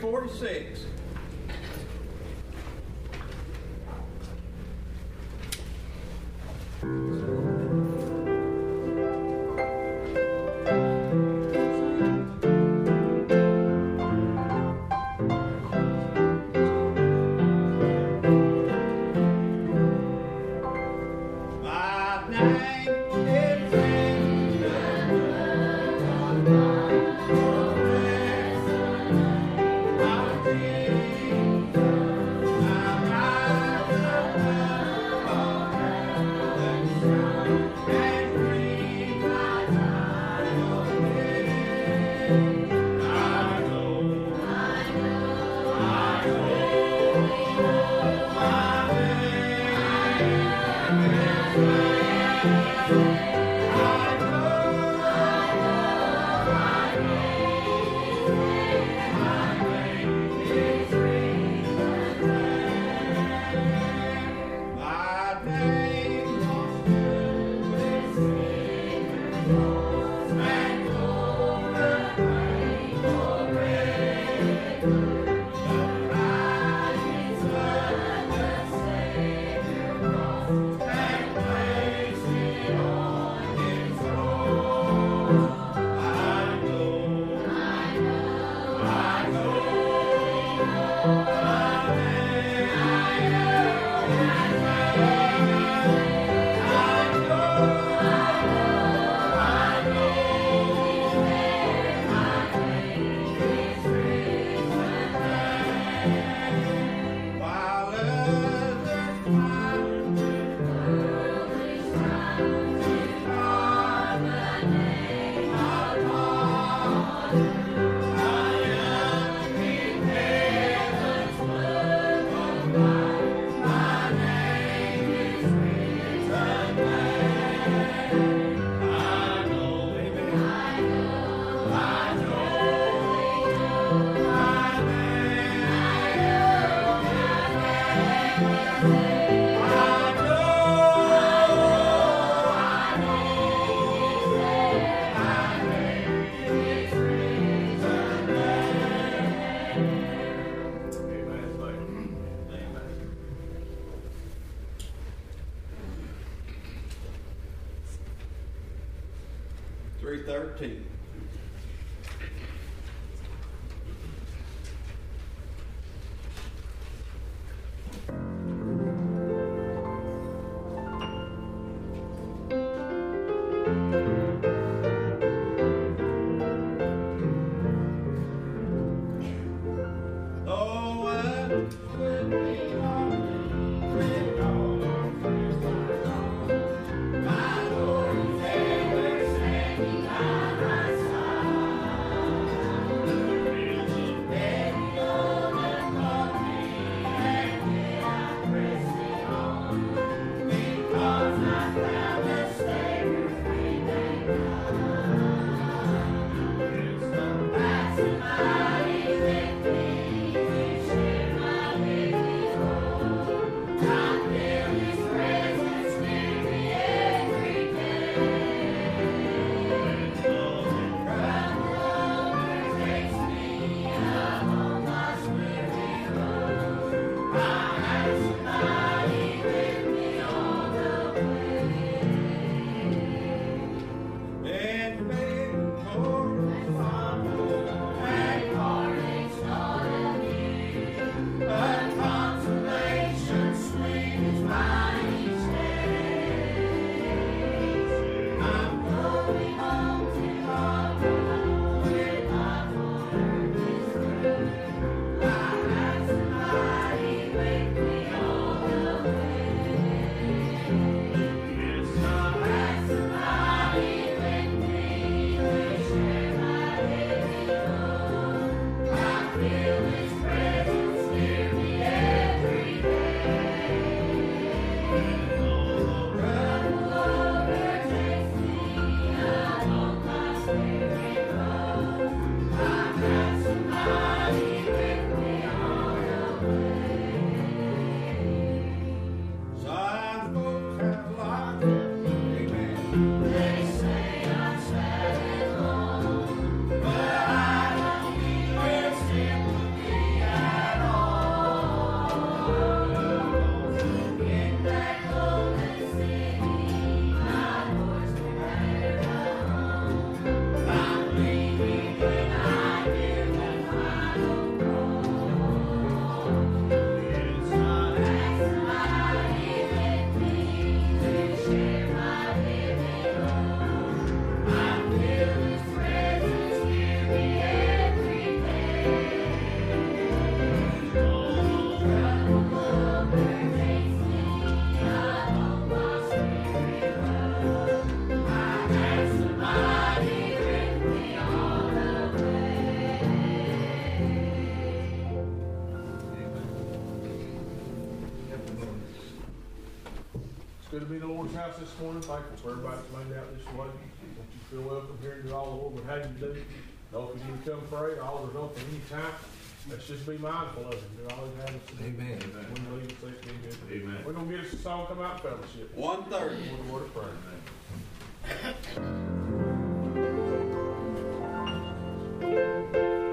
346. House this morning. Thankful for everybody that's made out this way. Want you feel welcome here and do all the Lord would have you do. Know if you need to come pray, all is open anytime. Let's just be mindful of it. Do always have us. Amen. When you leave, please be good. Amen. We're gonna get us a song, come out fellowship. One thirty. One word of prayer. Long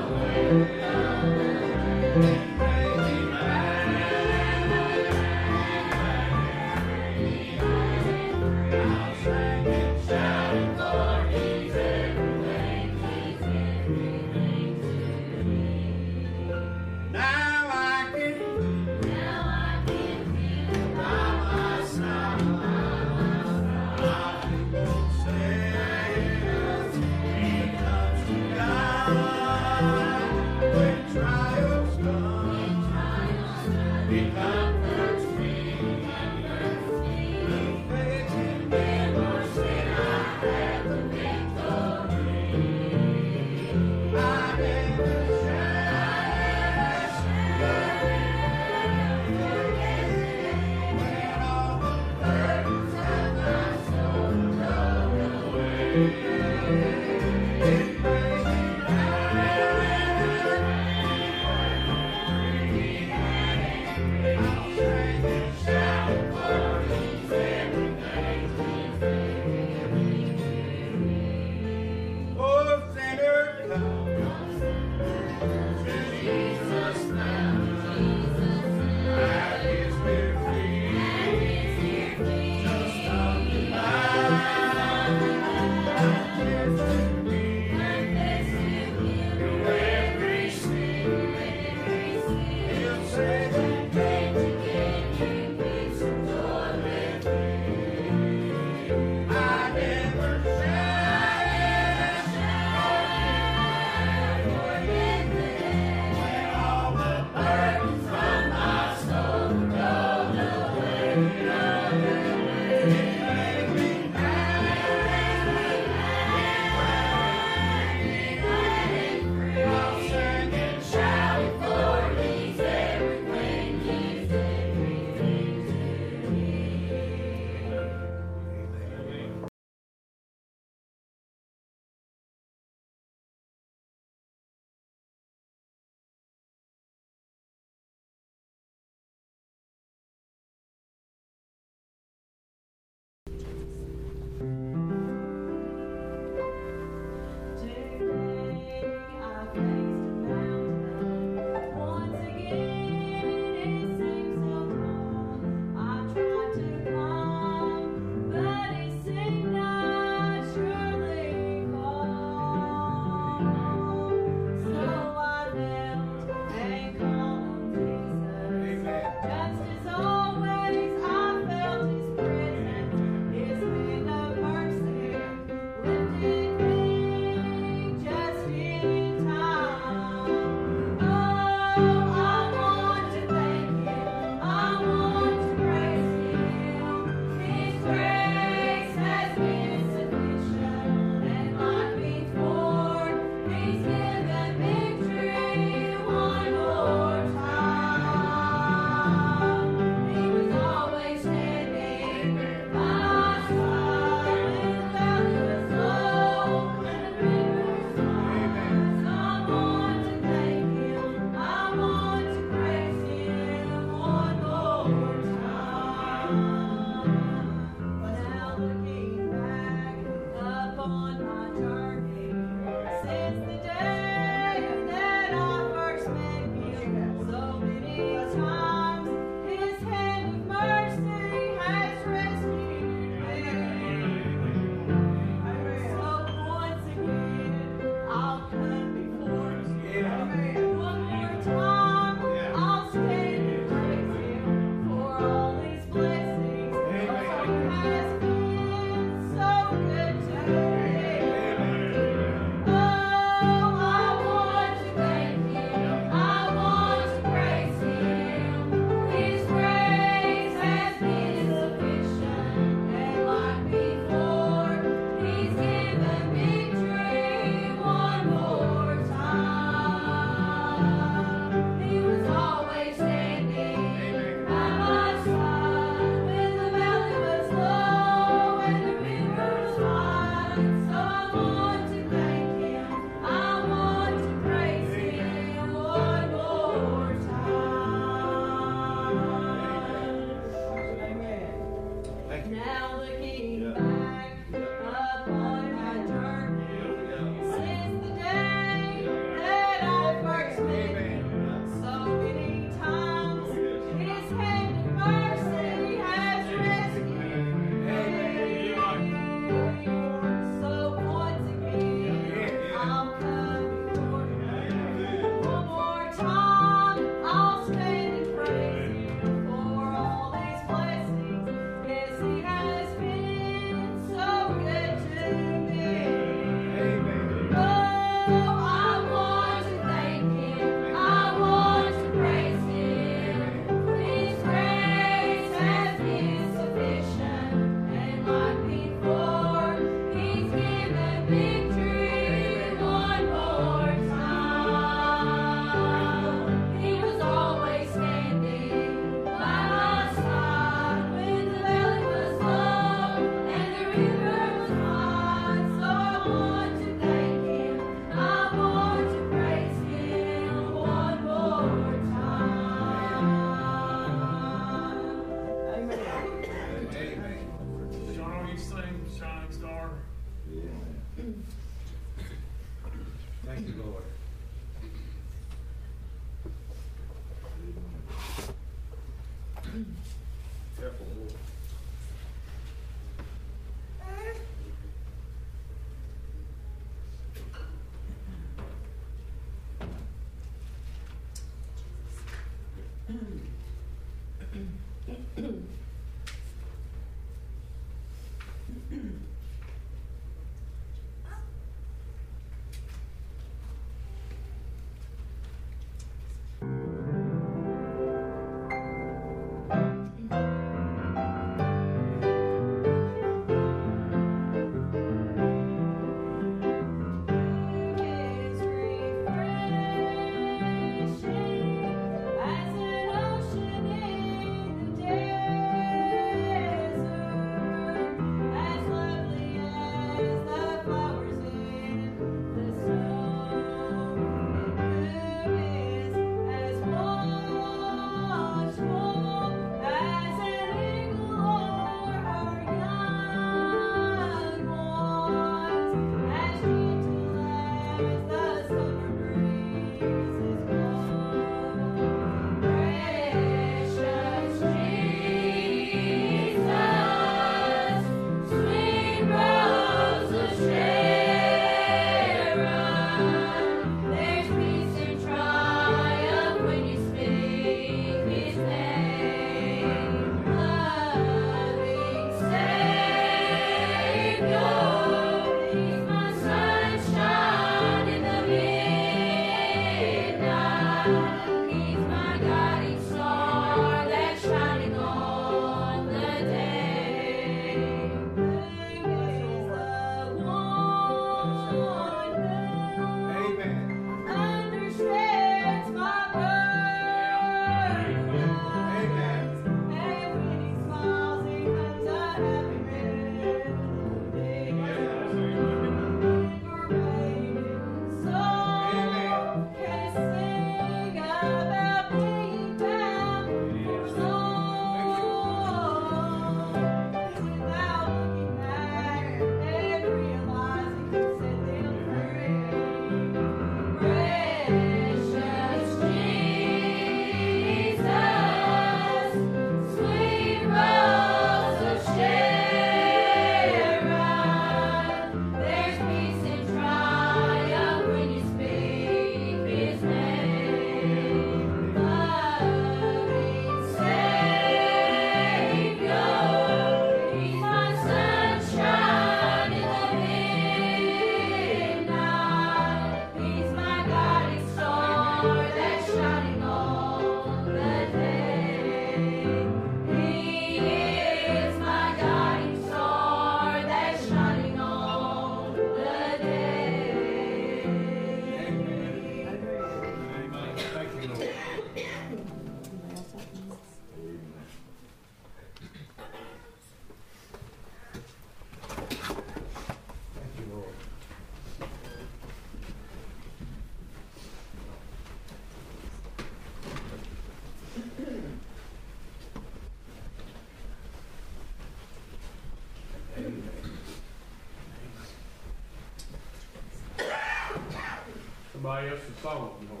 song, you know.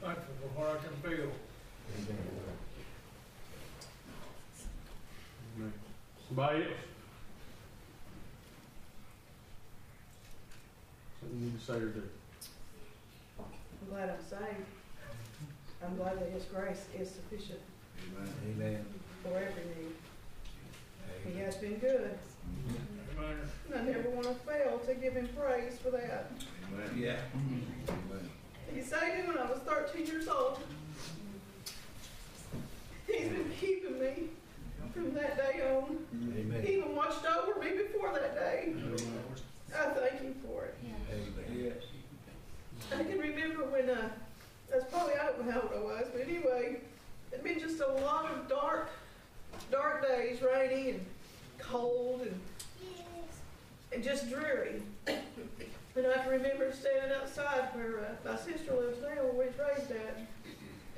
Thankful for what I can feel. Somebody else? Something you need to say or do? I'm glad I'm saved. I'm glad that His grace is sufficient Amen. for every need. He has been good. Amen. And I never want to fail to give Him praise for that. Yeah. He when I was 13 years old. He's been keeping me from that day on. He Amen. even watched over me before that day. I thank Him for it. Amen. I can remember when, uh, that's probably, I don't know how old I was, but anyway, it'd been just a lot of dark, dark days, rainy and cold and, and just dreary. And I can remember standing outside where uh, my sister lives now, where we was raised at.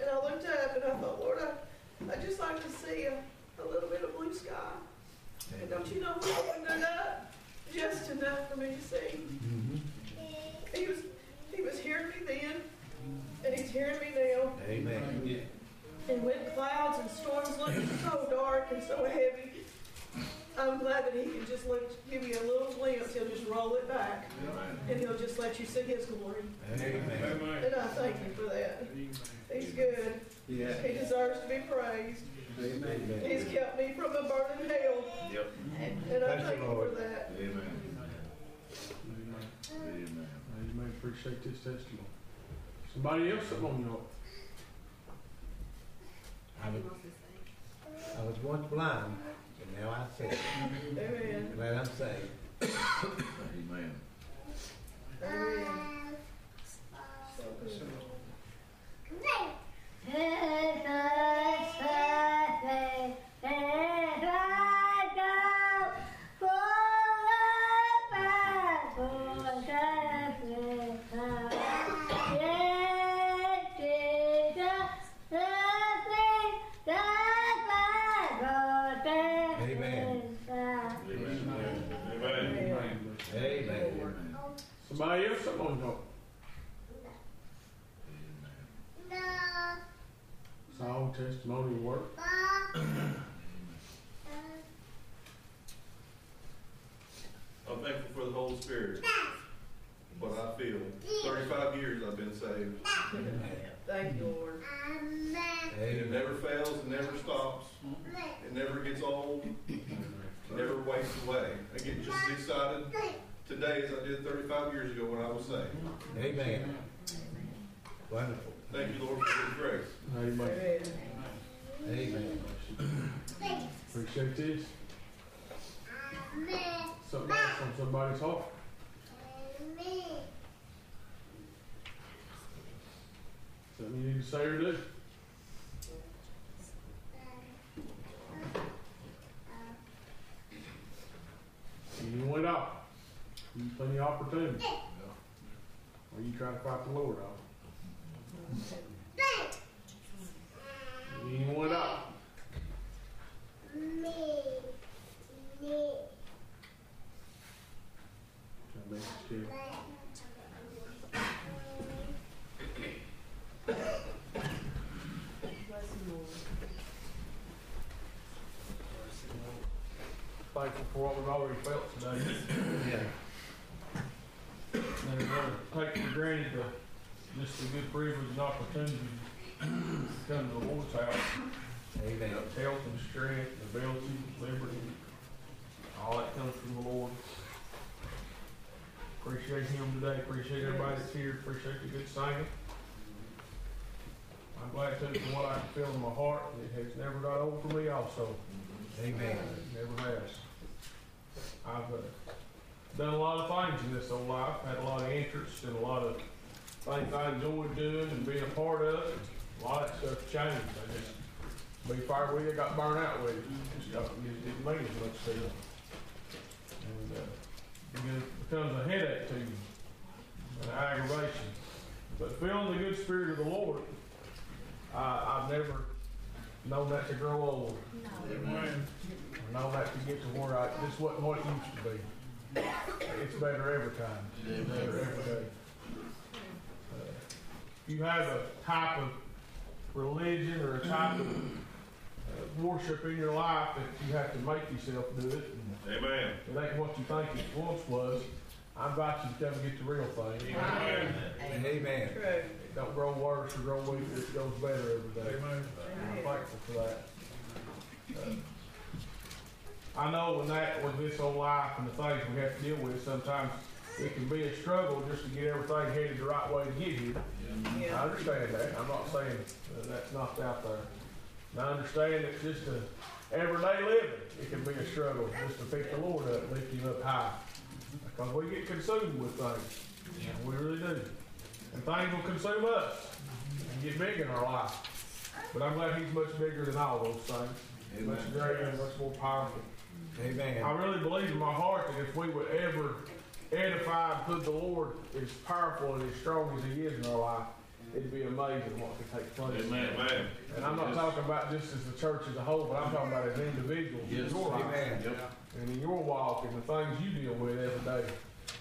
And I looked up and I thought, Lord, I, I'd just like to see a, a little bit of blue sky. And don't you know he opened it up just enough for me to see. Mm-hmm. He was he was hearing me then, and he's hearing me now. Amen. And when clouds and storms look so dark and so heavy, I'm glad that he can just let give you a little glimpse. He'll just roll it back, and he'll just let you see his glory. Amen. Amen. And I thank him for that. He's good. Yeah. He deserves to be praised. Amen. He's kept me from a burning hell, Yep. and I Thank you, thank him for that. Amen. Amen. Amen. Amen. Appreciate this testimony. Somebody else something on your heart? I was, I once blind, and now I see. Amen. Glad I'm saved. Amen. Amen. So good. Amen. Somebody else something on your heart? Song, testimony, work. I'm thankful for the Holy Spirit. What I feel. 35 years I've been saved. Thank you, Lord. And it never fails, it never stops, it never gets old, it never wastes away. I get just as excited today as I did 35 years ago when I was saved. Amen. Wonderful. Thank you, Lord, for your grace. Amen. Amen. Amen. Appreciate this. Something else on somebody's heart? Something you need to say or do? You went off. You plenty of opportunity. Or you try to fight the Lord off. You went off. Try to make it clear. Bless you, Lord. Thankful for what we've already felt today. Yeah. And take for granted the, just the good privilege and opportunity to come to the Lord's house. Amen. Health and strength, ability, liberty, all that comes from the Lord. Appreciate him today, appreciate everybody that's here, appreciate the good singing. I'm glad too, from what I can feel in my heart, it has never got old for me also. Amen. Never has. I've uh, done a lot of things in this whole life, had a lot of interest in a lot of things I enjoyed doing and being a part of. A lot of that stuff changed. I just, be fair with you, I got burned out with it. Just got, it didn't mean as much to me. And, uh, it becomes a headache to you, an aggravation. But feeling the good spirit of the Lord, I, I've never known that to grow old. Amen. And all that to get to where I, this wasn't what it used to be. It's better every time. It's better every day. Uh, You have a type of religion or a type of uh, worship in your life that you have to make yourself do it. Amen. It ain't what you think it once was. I invite you to come and get the real thing. Amen. Amen. True. It don't grow worse or grow weaker, it goes better every day. Amen. I'm thankful for that. Uh, I know when that, with this whole life and the things we have to deal with, sometimes it can be a struggle just to get everything headed the right way to get here. I Yeah. understand that, I'm not saying uh, that's not out there. And I understand it's just a everyday living, it can be a struggle just to pick the Lord up, lift him up high. Because we get consumed with things, we really do. And things will consume us and get big in our life. But I'm glad he's much bigger than all those things, much greater and much more powerful. Amen. I really believe in my heart that if we would ever edify and put the Lord as powerful and as strong as He is in our life, it'd be amazing what could take place. Amen. And I'm not talking about just as the church as a whole, but I'm talking about as individuals in your life Amen. and in your walk and the things you deal with every day,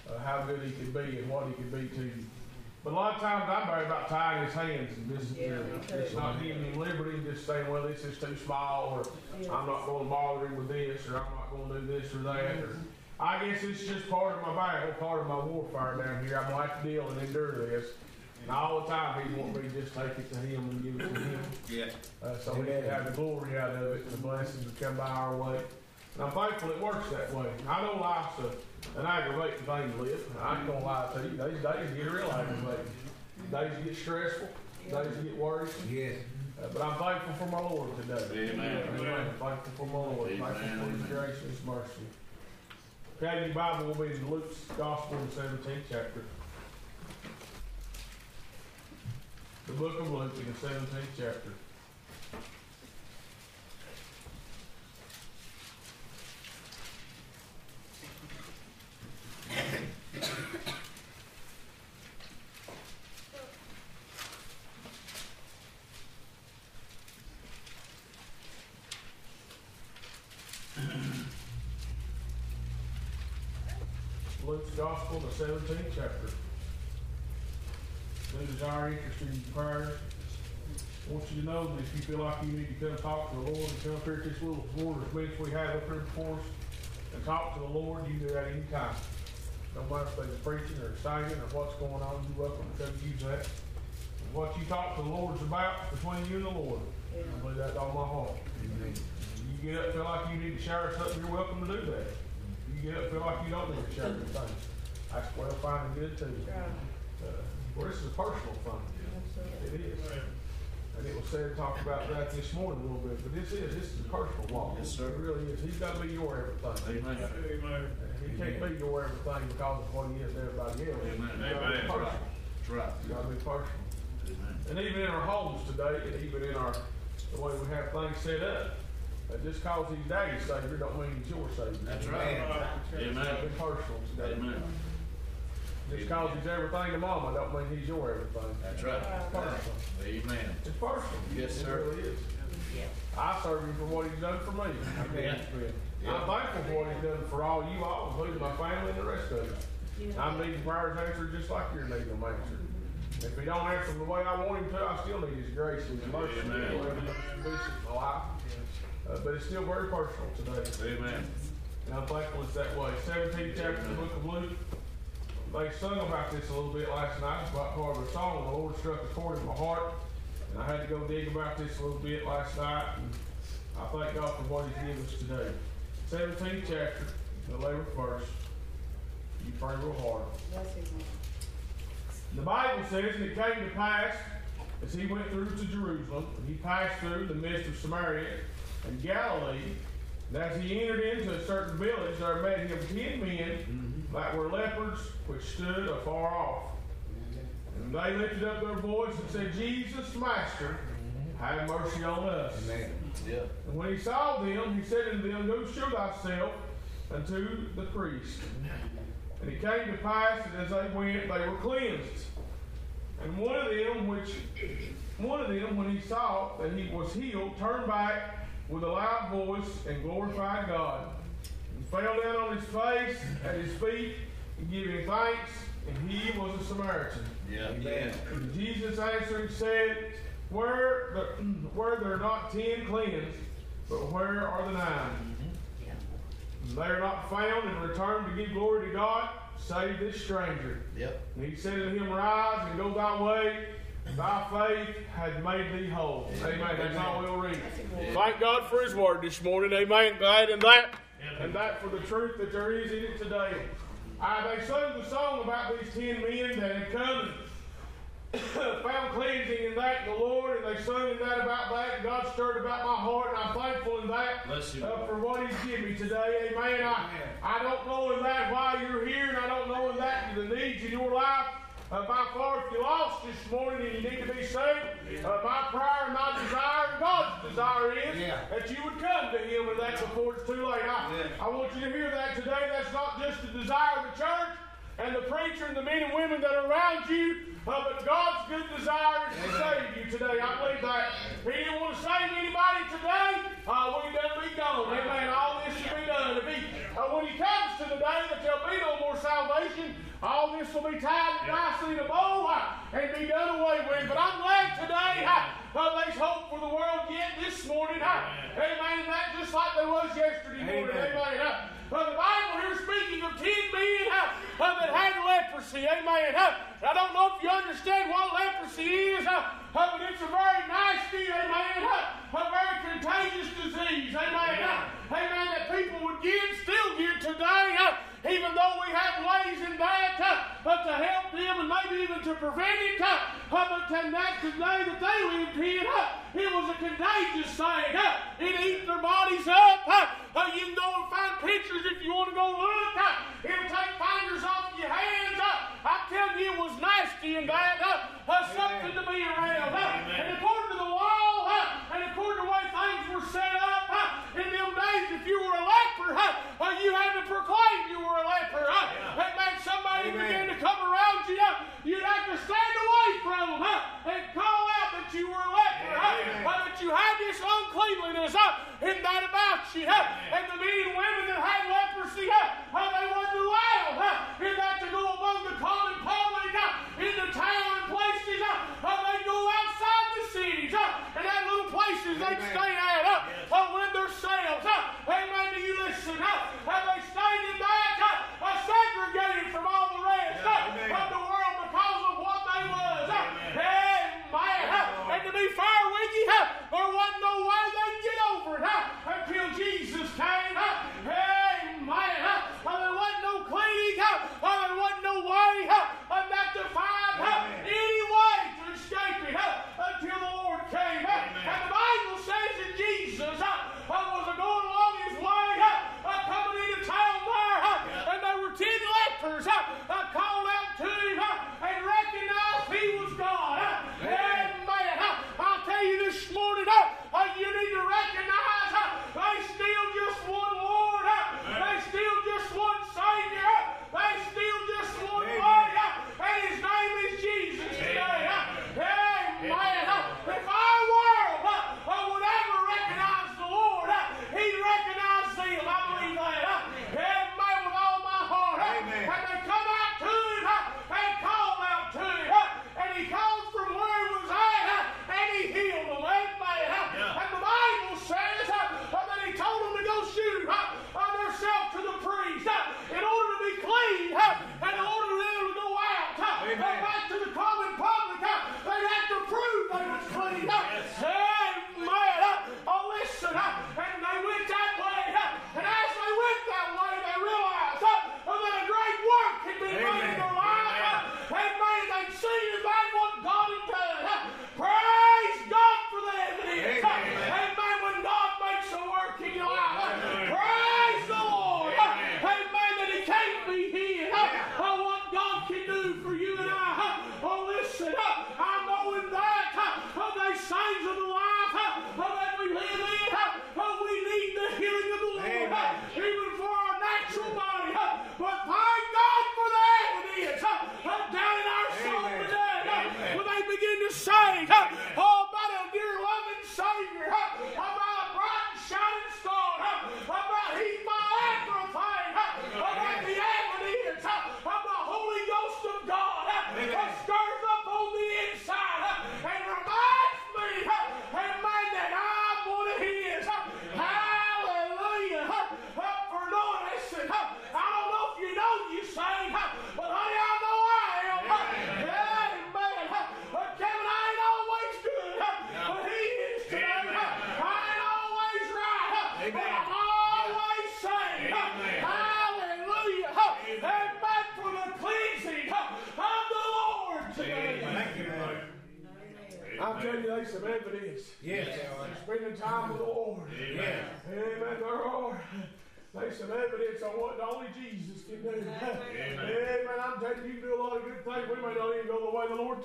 uh, how good He can be and what He can be to you. But a lot of times I'm worried about tying His hands and just, Yeah, me too. just not giving Him liberty, just saying, well, this is too small, or I'm not going to bother him with this, or I'm not going to do this or that. Or, I guess it's just part of my battle, part of my warfare down here. I'm going to have to deal and endure this. And all the time, he want me to just take it to him and give it to him. Yeah. Uh, so we can have the glory out of it and the blessings that come by our way. And I'm thankful it works that way. I know life's a, an aggravating thing to live. I ain't gonna lie to you. These days get real aggravating. Days get stressful. Days get worrisome. Yes. Uh, but I'm thankful for my Lord today. Amen. Amen. Thankful for my Lord. Thankful for His grace and His mercy. Okay, your Bible will be in Luke's Gospel the 17th chapter. The book of Luke in the 17th chapter. Luke's Gospel, the 17th chapter. We desire interest in your prayers. I want you to know that if you feel like you need to come talk to the Lord and come up here at this little mourners bench we have up here before us and talk to the Lord, you do that anytime. No matter if they're preaching or singing or what's going on, you're welcome to come use that. And what you talk to the Lord's about between you and the Lord. I believe that all my heart. Amen. You get up, feel like you need to share something, you're welcome to do that. You get up, feel like you don't need to share anything. That's well fine and good too. Uh, well, this is a personal thing. It is. And it was said, talked about that this morning a little bit, but this is, this is a personal walk. Yes, sir. It really is. He's gotta be your everything. Amen. And He can't be your everything because of what he is to everybody else. Amen. He's gotta Amen. personal. That's right. He's gotta be personal. Amen. And even in our homes today, and even in our, the way we have things set up, uh, just cause he's daddy's savior don't mean he's your savior. That's right. It's be Amen. personal today. Amen. Just cause he's everything to mama don't mean he's your everything. That's right. It's personal. Amen. It's personal. Yes, sir. It really is. Yeah. I serve him for what he's done for me. Yeah. I'm thankful for what he's done for all you all, including my family and the rest of you. I'm needing prayers answered just like you're needing them answered. If he don't answer them the way I want him to, I still need his grace and his mercy. Amen. Bishop, my life. Uh, but it's still very personal today. Amen. And I'm thankful it's that way. Seventeenth chapter of the book of Luke. They sung about this a little bit last night, it's about part of a song. The Lord struck a chord in my heart. And I had to go dig about this a little bit last night. And I thank God for what He's given us today. Seventeenth chapter, the eleventh verse. You pray real hard. The Bible says, and it came to pass, as he went through to Jerusalem, and he passed through the midst of Samaria and Galilee, and as he entered into a certain village, there met him ten men mm-hmm. that were lepers, which stood afar off. And they lifted up their voice and said, Jesus, Master, mm-hmm. have mercy on us. Amen. Yeah. And when he saw them, he said unto them, Go show thyself unto the priest. Mm-hmm. And it came to pass that as they went, they were cleansed. And one of them, which one of them, when he saw that he was healed, turned back with a loud voice and glorified God, and fell down on his face at his feet and gave him thanks, and he was a Samaritan. Yeah. Amen. And Jesus answering said, Where the, where there are not ten cleansed, but where are the nine? And they are not found and returned to give glory to God, save this stranger. Yep. And he said to him, Rise and go thy way. Thy faith had made thee whole. Amen. That's all we'll read. Thank God for his word this morning. Amen. Glad in that. And that for the truth that there is in it today. Uh, they sung the song about these ten men that had come and found cleansing in that in the Lord, and they sung in that about that, and God stirred about my heart, and I'm thankful in that uh, for what He's given me today. Amen. I, I don't know in that why you're here, and I don't know in that the needs in your life. Uh, by far, if you're lost this morning and you need to be saved, uh, my prayer and my desire and God's desire is Yeah. that you would come to Him and that's before it's too late. I, I want you to hear that today. That's not just the desire of the church and the preacher and the men and women that are around you, uh, but God's good desire is to save you today. I believe that. He didn't want to save anybody today. Uh, we done be gone. Amen. All this should be done. If he, uh, when He comes to the day that there'll be no more salvation, all this will be tied nicely in a bow uh, and be done away with. But I'm glad today uh, uh, there's hope for the world yet this morning. Uh, amen. That just like there was yesterday morning. Amen. Amen. Uh, the Bible here speaking of ten men that had leprosy. Amen. I don't know if you understand what leprosy is, but it's a very nasty, amen, a very contagious disease. Amen. Amen. That people would get, still get today. Even though we have ways in that uh, to help them and maybe even to prevent it, but in that today that they lived in, it was a contagious thing.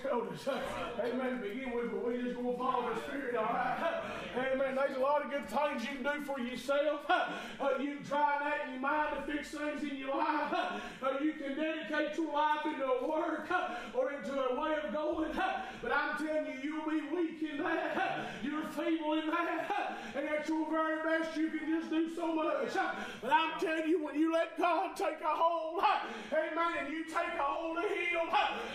Told us. Amen. To begin with, but we just going to follow the Spirit, all right? Amen. There's a lot of good things you can do for yourself. Uh, you can try that in your mind to fix things in your life. Uh, you can dedicate your life into a work or into a way of going. But I'm telling you, you'll be weak in that. You're feeble in that. And at your very best, you can just do so much. But I'm telling you, when you let God take a hold, amen, and you take a hold of Him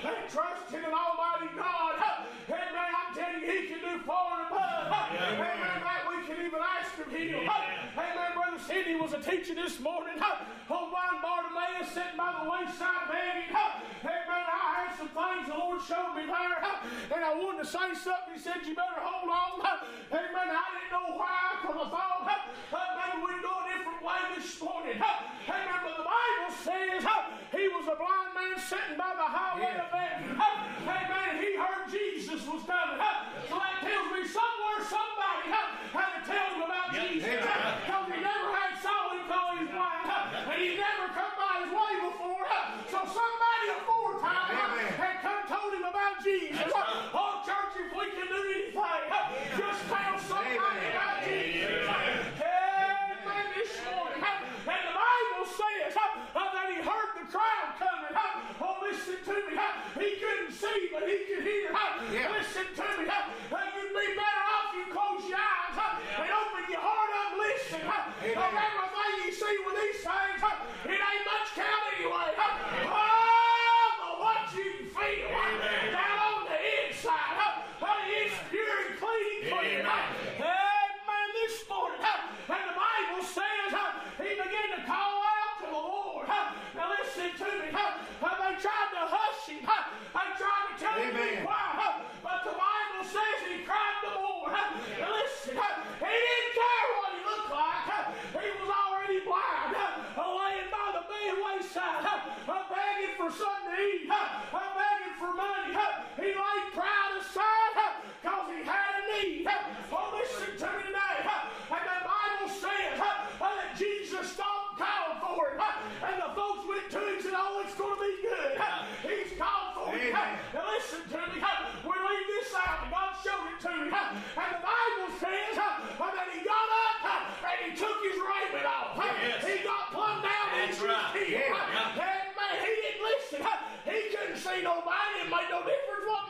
and trust in an Almighty God, amen, I'm telling you, He can do far and above. Amen, that we can even ask of Him. Amen, Brother Sidney was a teacher this morning on blind Bartimaeus sitting by the wayside begging. Amen, I had some things the Lord showed me there, and I wanted to say something. He said, You better hold on. Amen, I didn't know why, because I thought maybe we'd go a different way this morning. Amen. But the Bible says he was a blind man sitting by the highway of begging. Amen. He heard Jesus was coming. So that tells me somewhere somebody had to tell him about Jesus. Because he never had saw him call his blind. And he never come by his way before. So somebody aforetime had come told him about Jesus. Oh, see, but he could hear. Listen to me. You'd be better off if you close your eyes and open your heart up listen. Of everything you see with these things, it ain't much count anyway. Oh, but what you feel down on the inside, it's pure and clean for you. Amen. This morning, and the Bible says he began to call out to the Lord. Now listen to me. They tried to hush him. They tried to tell him to be Amen. quiet. But the Bible says he cried the more. Now listen, he didn't care what he looked like. He was already blind, laying by the bed wayside, begging for something to eat, begging for money. He laid pride aside because he had a need. Oh, listen to me today. And the Bible says that Jesus stopped called for it. And the folks went to him and said, Oh, it's going to be good. He's called for it. Now listen to me. We leave this out. and God showed it to me. And the Bible says uh, that he got up and he took his raiment off. He got plumb down That's into right. his heel. Yeah. And man, he didn't listen. He couldn't see nobody. It made no difference what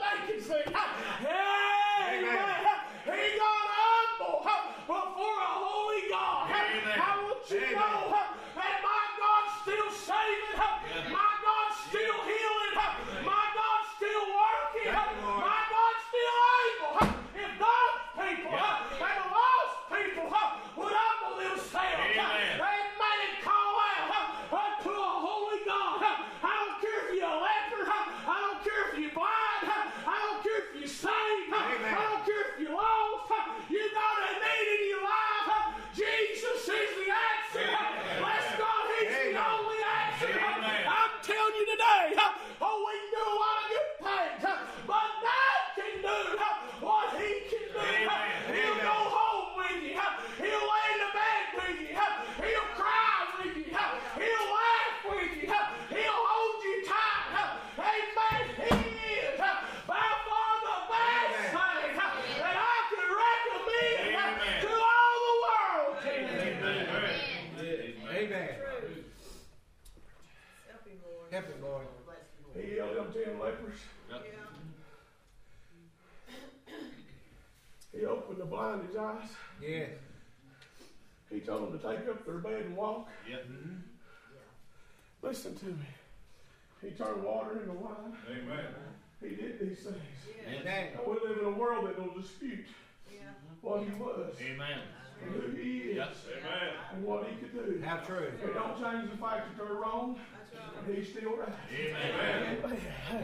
could do. How true. It don't change the fact that they're wrong That's right. he's still right. Amen.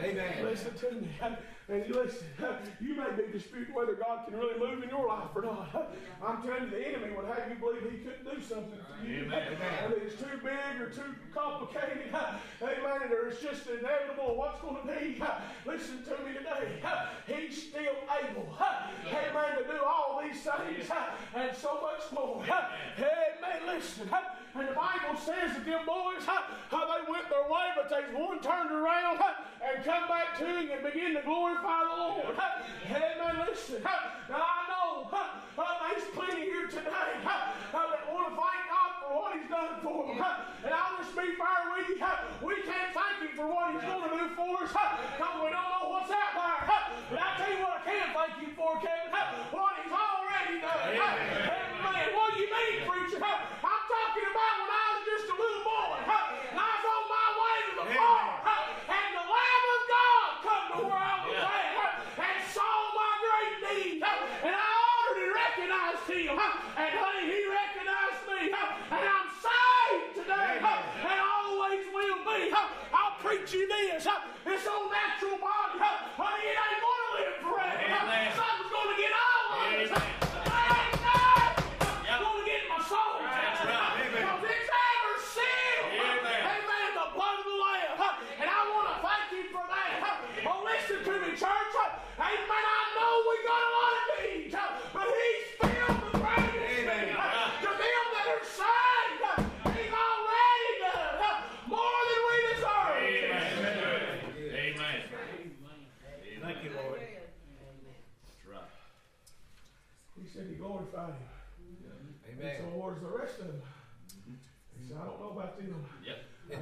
Amen. Listen to me. And you listen, you may be disputing whether God can really move in your life or not. I'm telling you, the enemy would have you believe he couldn't do something for you. Amen. And it's too big or too complicated. Amen. Or it's just inevitable what's going to be. Listen to me today. He's still able Amen. To do all these things and so much more. Man, listen. And the Bible says that them boys, how they went their way, but there's one turned around and come to and begin to glorify the Lord. Man, listen. Now I know there's plenty here today uh, that want to thank God for what He's done for them. And I'll just be fair with you. We can't thank Him for what He's going to do for us because we don't know what's out there. But I tell you what I can thank you for, Kevin. What He's already done. Amen. What do you mean, preacher? I'm talking about when I was just a little boy. And I was on my way to the farm. And the Lamb of God come to where I was at and saw my great need. And I honored and recognized him. And honey, he recognized me. And I'm saved today. And always will be. I'll preach you this. This old natural body, honey, it ain't gonna live forever. Amen. Something's gonna get all of us. Amen. Ain't nothing gonna get my soul. That's right. Because it's ever sealed. Amen. Amen. The blood of the Lamb. And I want to thank you for that. Oh, listen to me, church. Amen. I know we got a lot of needs, but He's filled the greatest Amen. need. To them that are saved, He's already done more than we deserve. Amen. Thank you, Lord. That's right. He said He glorified Him. And so Amen. where's the rest of them? He said, I don't know about them.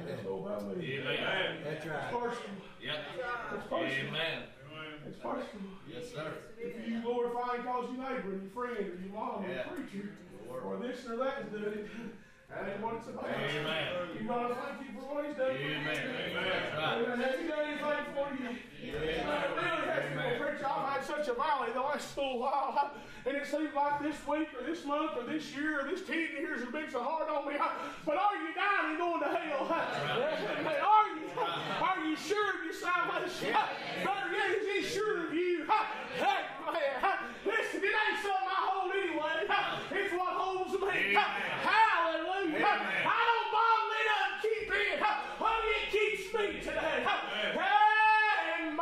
Yep. I about me. Amen. That's It's right. personal. Yep. It's personal. Amen. It's personal. Yes, sir. If you glorify and cause your neighbor and your friend or your mom or your preacher or this or that is doing it, that ain't what it's about. Amen. You gotta thank you for what he's done. Amen. Right. Amen. Has he done anything for you? Amen. Really has he, well, preacher. I've had such a valley the last little while, and it seems like this week or this month or this year or this ten years has been so hard on me. But are you dying and going to hell? Amen. Are you? Are you sure of your salvation? Better yet, is he sure of you? Hey, man. Listen, it ain't something I hold anyway. It's what holds me. Hallelujah. I don't bottle it up, keep it. Honey, it keeps me today. Amen. And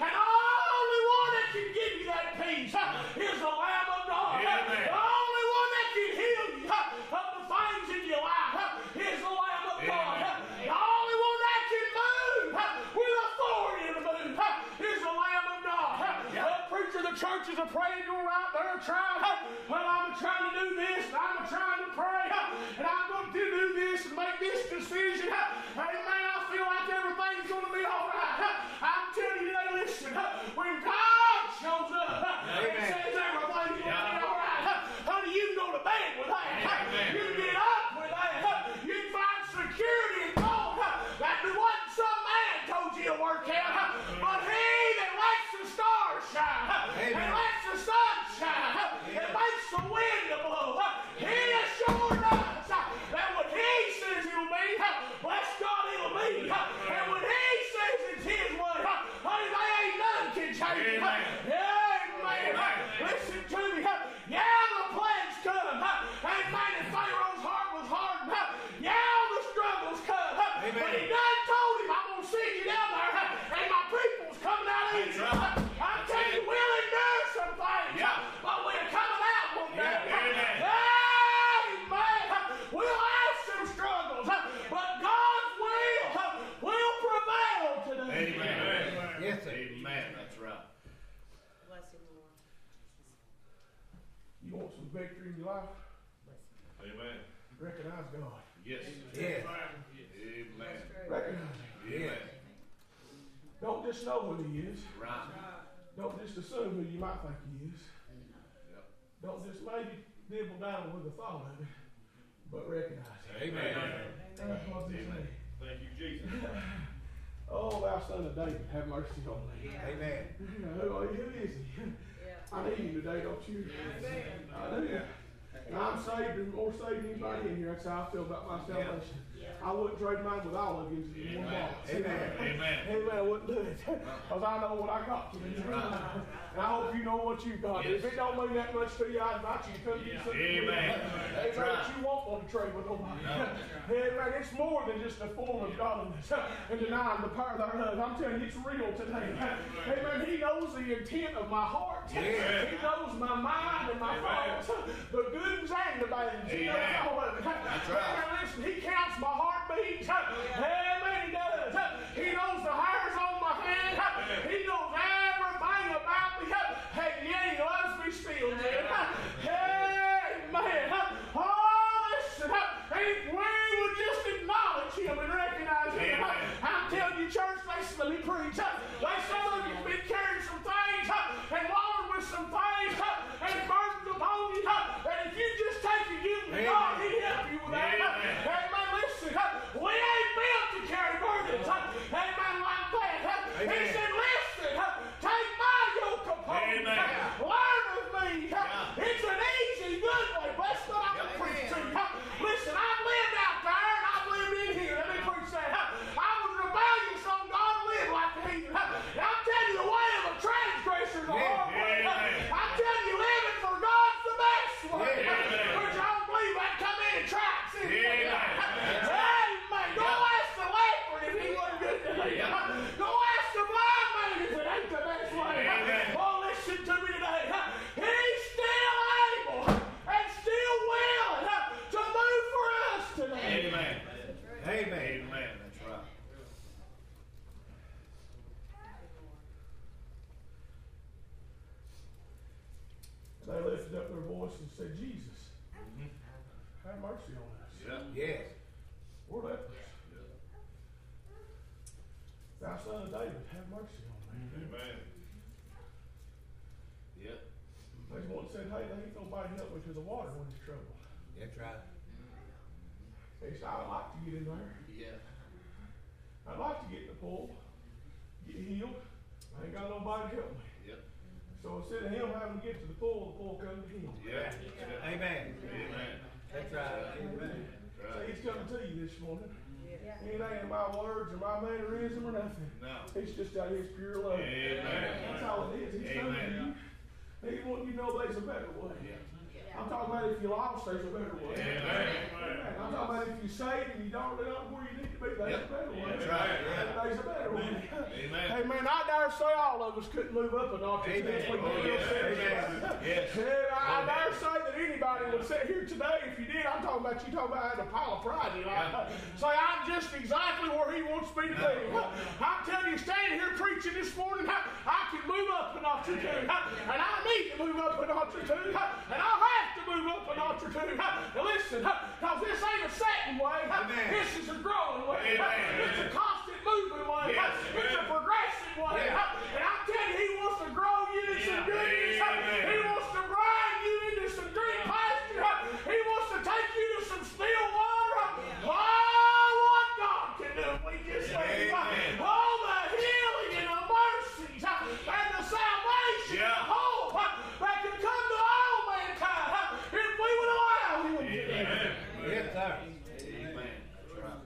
the only one that can give you that peace is the Lamb of God. Amen. The only one that can heal you of the things in your life is the Lamb of God. The only one that can move with authority to move is the Lamb of God. Well, preacher, the churches are praying, you're right there trying. Well, I'm trying to do this, and I'm trying to pray, and I'm going to do this and make this decision. Amen. I feel like everything's going to be all right. I'm telling you today, listen, when God shows up and Amen. says everything's going to be all right, honey, you can go to bed with that. Amen. You can get up with that. You can find security in God. That wasn't some man told you to work out, but he that lets the stars shine and Amen. lets the sun shine and makes the wind to blow. He assured us that when he says it'll be, bless God, it'll be. And when he says it's his way, honey, they ain't none can change. Amen. Amen. Listen to me. Yeah, the plagues come. Amen. And Pharaoh's heart was hardened. Yeah, the struggles come. But he done told him, I'm going to send you down there, and my people's coming out of That's Egypt. right. I'm telling you, we'll endure some things. Yeah. But we're coming out one day. Yeah, amen. Amen. We'll have some struggles, but God's will will prevail today. Amen. Yes, sir. Amen. That's right. Bless him, Lord. You want some victory in your life? Amen. Recognize God. Yes. Yes. Amen. Recognize Him. Amen. Don't just know who He is. Right. Don't Don't just assume who you might think He is. Yep. Don't just maybe nibble down with the thought of it, but recognize it. Amen. That's what He's saying. Thank you, Jesus. Oh, thou son of David, have mercy on me. Amen. Who, who is He? Yeah. I need Him today, don't you? Amen. I do. And I'm saved and more saved than anybody in here. That's how I feel about my salvation. I wouldn't trade mine with all of you Amen. Amen. Amen. Amen. I wouldn't do it. Because I know what I got. And I hope you know what you got. If it don't mean that much to you, I invite you to come get something. Amen. Amen. But you won't want to trade with nobody. Amen. It's more than just a form of godliness and denying the power thereof. I'm telling you, it's real today. Amen. He knows the intent of my heart. He knows my mind and my thoughts. The goods and the bad. He knows all of it. Right. Amen. Listen, he counts my heartbeats. Amen. He does. He knows the hairs on my head. He knows everything about me. And yet he loves me still, man. Amen. Oh, listen. If we would just acknowledge him and recognize him. I'm telling you, church, to me preach. Like some of you have been carrying some things and walking with some things and burdens upon you. And if you just take it, you can God, he help you with that. Amen. Amen. Listen, we ain't built to carry burdens. Amen. Like that. He Amen. said, listen, take my yoke upon you. Amen. Learn of me. It's an easy, good way. Bless what I can preach to you. Listen, I've lived out there and I've lived in here. Let me preach that. I was rebellious on God and lived like a heathen. I'm telling you, the way of a transgressor is a hard way. Amen. I'm telling you, living for God's the best way. Amen. Which I don't believe I come in and try it. See? Amen. Amen. Go ask the leopard if he wasn't good to me. Go ask the blind man if it ain't the best way. Amen. Oh, listen to me today. He's still able and still willing to move for us today. Amen. Amen. Amen. That's right. They lifted up their voice and said, Jesus, have mercy on us. Yeah. Yes. We're lepers. Thou son of David, have mercy on me. Amen. Yep. There's one said, hey, there ain't nobody help me to the water when it's trouble. That's right. He said, I'd like to get in there. Yeah. I'd like to get in the pool, get healed. I ain't got nobody to help me. Yep. So instead of him having to get to the pool, the pool come to him. Yeah. Amen. Amen. That's right. Amen. So Right. he's coming to you this morning. Yeah. It ain't my words or my mannerism or nothing. No. It's just out of his pure love. Amen. That's all it is. He's coming to you. He want you to know there's a better way. I'm talking about if you lost, there's a better way. Amen. I'm talking about if you saved and you don't know where you need be, Yep. a better way. That's right. There's a better way. Amen. Hey man, I dare say all of us couldn't move up a notch. Amen. If we Oh, yes. Yes. Oh, yeah, I, I dare say that anybody would sit here today, if you did, I'm talking about you talking about having a pile of pride life. Say, I'm just exactly where he wants me to be. I'm telling you, standing here preaching this morning, I, I can move up a notch or two. And I need to move up a notch or two. And I'll have to move up a notch or two. Now listen, because this ain't a setting way. Amen. This is a growing way. Amen. It's a constant moving one. Yes. It's a progressive one. Yeah. And I'm telling you, he wants to grow you in some Yeah. goodness. Amen. He wants to bring you into some green pasture. He wants to take you to some still water. Oh, what God can do. We just say, Amen. oh, the healing and the mercies and the salvation and Yeah. the hope that can come to all mankind if we would allow him to. Amen. Yes, sir. Amen. That's right.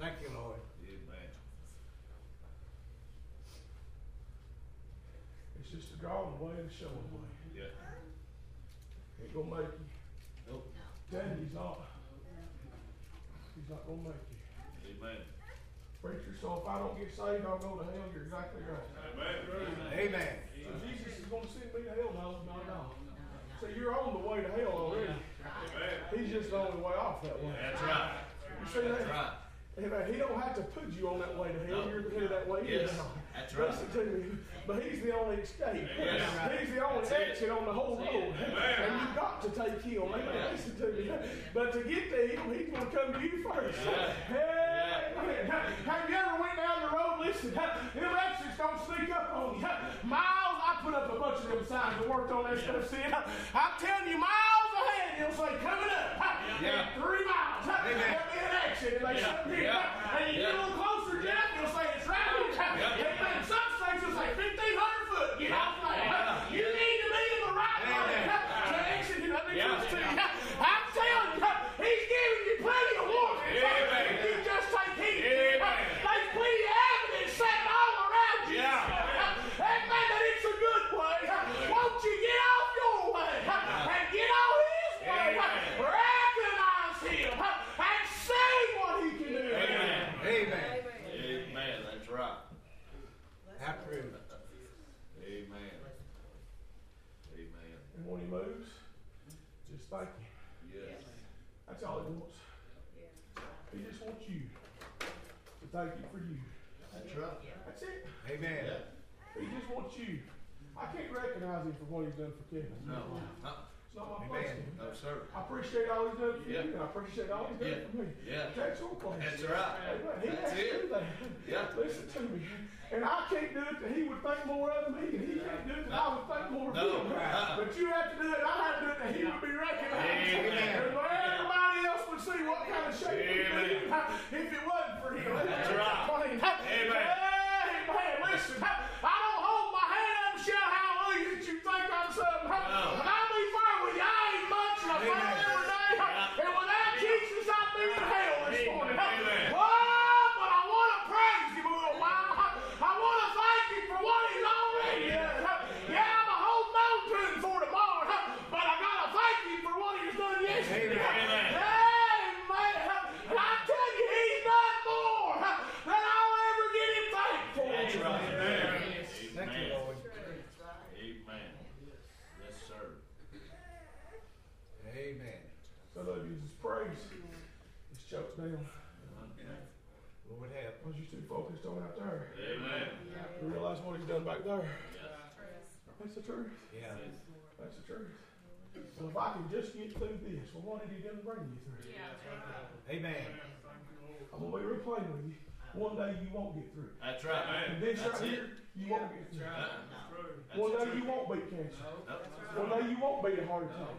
Thank you, Lord. Amen. It's just a drawing way and a showing way. Yeah. Ain't gonna make you. Nope. Tell you he's not. He's not gonna make you. Amen. Preacher, so if I don't get saved, I'll go to hell. You're exactly right. Amen. Amen. So Jesus is gonna send me to hell? No, no, no. So you're on the way to hell already. Amen. He's just on the only way off that way. That's right. You see that? That's right. Amen. He don't have to put you on that way to hell. No. You're headed that way Yes. anyhow. That's right. Listen to me. But he's the only escape. Yes. He's the only That's it. exit on the whole road. And you've got to take him. Amen. Listen to me. But to get to him, he's going to come to you first. Hey, Have you ever went down the road? Listen, them exits don't sneak up on you. Miles, I put up a bunch of them signs and worked on that stuff. See, I'm telling you, miles ahead, he'll say, coming up. Yeah. In three miles. Amen. There'll be an exit. And they Yeah. shut here. Yeah. And you get a Yeah. little closer, Jeff, you'll say, it's right here. Yeah. Amen. Some states will say 1,500 foot. Get off that. Yeah. You need to be in the right Amen. way. To exit. Let me Yeah. preach to you. I'm telling you, he's giving you plenty of warning. Amen. Thank you for you. That's right. That's it. Amen. He just wants you. I can't recognize him for what he's done for Kevin. No. It's not my Amen. No, sir. I appreciate all he's done for Yeah. you, and I appreciate all he's done Yeah. for me. Yeah. That's your place. That's right. Amen. He That's has to it. do that. Yeah. Listen to me. And I can't do it that he would think more of me, and he can't do it that I would think more of No. him. Uh-uh. But you have to do it, I have to do it that he would be recognized. Amen. And everybody else would see what kind of shape he'd be Amen. if it wasn't for him. That's right. Amen. Amen. Amen. Listen, I don't hold my hand up and shout hallelujah that you think I'm something. When I be fair with you, I ain't much and I fail Amen. every day. Yeah. And without Jesus, I'd be in hell this morning. Amen. Oh, but I want to praise him a little while. I want to thank him for what he's already done. Yeah, I'm a holding on to him for tomorrow, but I got to thank him for what he's done yesterday. Amen. Amen. And I tell you, he's done more than I'll ever get him thankful. That's right. Amen. Thank you, Lord. Amen. Yes, sir. Amen. Some of you just praise. It's choked down. Lord help. Because you're too focused on out there. Amen. You realize what he's done back there. Yes. That's the truth. Yeah. That's the truth. Well, if I can just get through this, well, what did he done bring you through? Amen. I'm gonna be real plain with you. One day you won't get through. That's right. And this That's right it. here, you won't get through. That's One the day truth. you won't beat cancer. Nope. One day you won't beat a heart attack.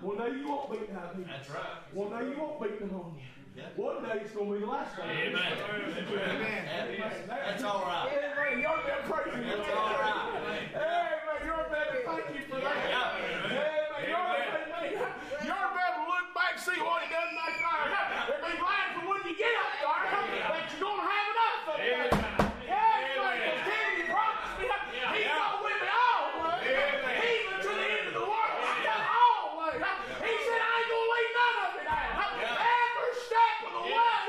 One day you won't beat diabetes. That's right. One day you won't beat pneumonia. Yeah. One day it's gonna be the last day. Amen. Amen. That's all right. Amen. Y'all been praising. That's all right. Amen. You're better. Thank you for that. Yeah. Amen. You're amen. You're better look back and see what he done back there. And be glad for when you get up there that you're gonna have enough of it. Amen. Amen. Because Daddy promised me he's going with me always. Amen. Even to the end of the world. Always. He said I ain't gonna leave none of it out. Yeah. Every step of the way,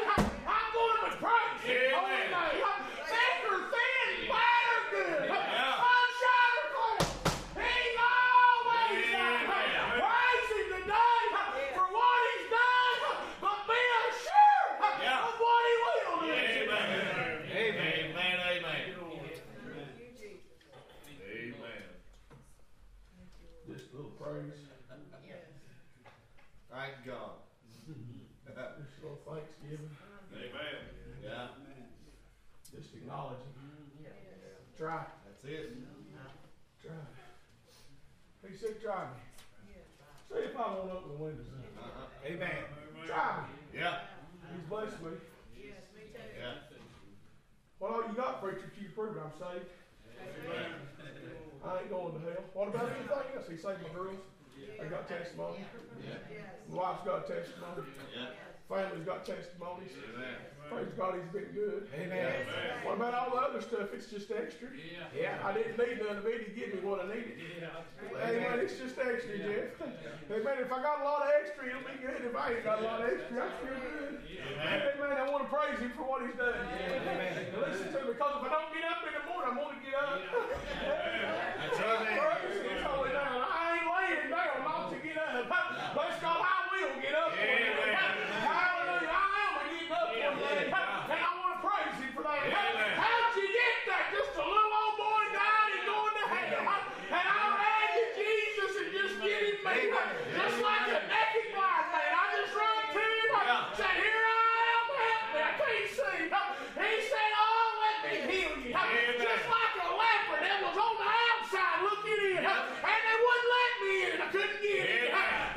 I'm going to praise him. Amen. Amen. Thick or thin, bad or good. Yeah. Sunshine or clouds. He's always there. Amen. Praise him today for what he's done, but be assured Yeah. of what he will do. Amen. Amen. Amen. Amen. You, Jesus. Amen. Just a little praise, Thank God. just a little thanksgiving, Amen. Yeah. just acknowledging. Try, That's it. try. He said, try me. See if I won't open the windows. Uh-huh. Amen. Try me. Yeah. He's blessed me. Yes, me too. Yeah. What all you got, preacher, till you prove I'm saved? I ain't going to hell. What about anything else? He saved my girls. They got testimony. Yes. My wife's got testimony. Yeah. Family's got testimonies. Amen. Praise God, he's been good. Amen. What about all the other stuff? It's just extra. Yeah. yeah. I didn't need none of it. He gave me what I needed. Yeah. Amen. It's just extra, Jeff. Amen. If I got a lot of extra, it'll be good. If I ain't got a lot of extra, I'm still good. Amen. I want to praise him for what he's done. Amen. Listen to me, because if I don't get up in the morning, I'm going to get up. That's right. Praise his holy name. I ain't laying down not to get up. Bless God, I will get up. one day. Amen. Hallelujah. I am going to get up one day. And I want to praise him for that. Amen. How'd you get that? Just a little old boy died and going to hell. And I ran to Jesus and just get him made. Just like a naked blind man. I just ran to him. Yeah. Said, here I am. Help me. I can't see. He said, oh, let me heal you. Amen. Just like a leper that was on the outside looking in. And they wouldn't let me in. I couldn't get in.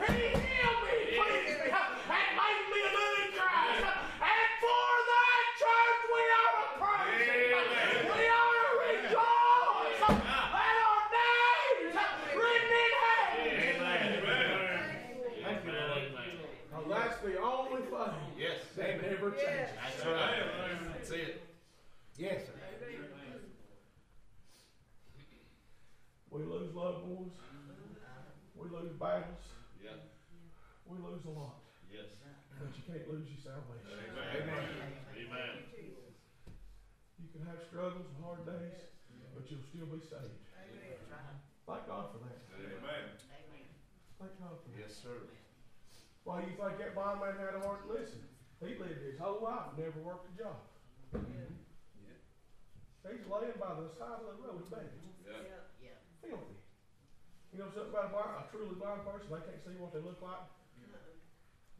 He healed me. Pleased me. And made me a new in Christ. And for that church we are to praise him. Amen. We are to rejoice. Let our names written in heaven. Amen. Thank you, Lord. Now, that's the only thing Yes. that never changes. That's right. That's it. Yes, sir. We lose loved ones. We lose battles. Yeah. We lose a lot. Yes. But you can't lose your salvation. Amen. Amen. You can have struggles and hard days, but you'll still be saved. Thank God for that. Amen. Thank God for that. Yes, sir. Why do you think that blind man had a heart? Listen, he lived his whole life, never worked a job. Yeah. Yeah. He's laying by the side of the road begging, Yeah. Yeah. filthy. You know something about a, blind, a truly blind person? They can't see what they look like.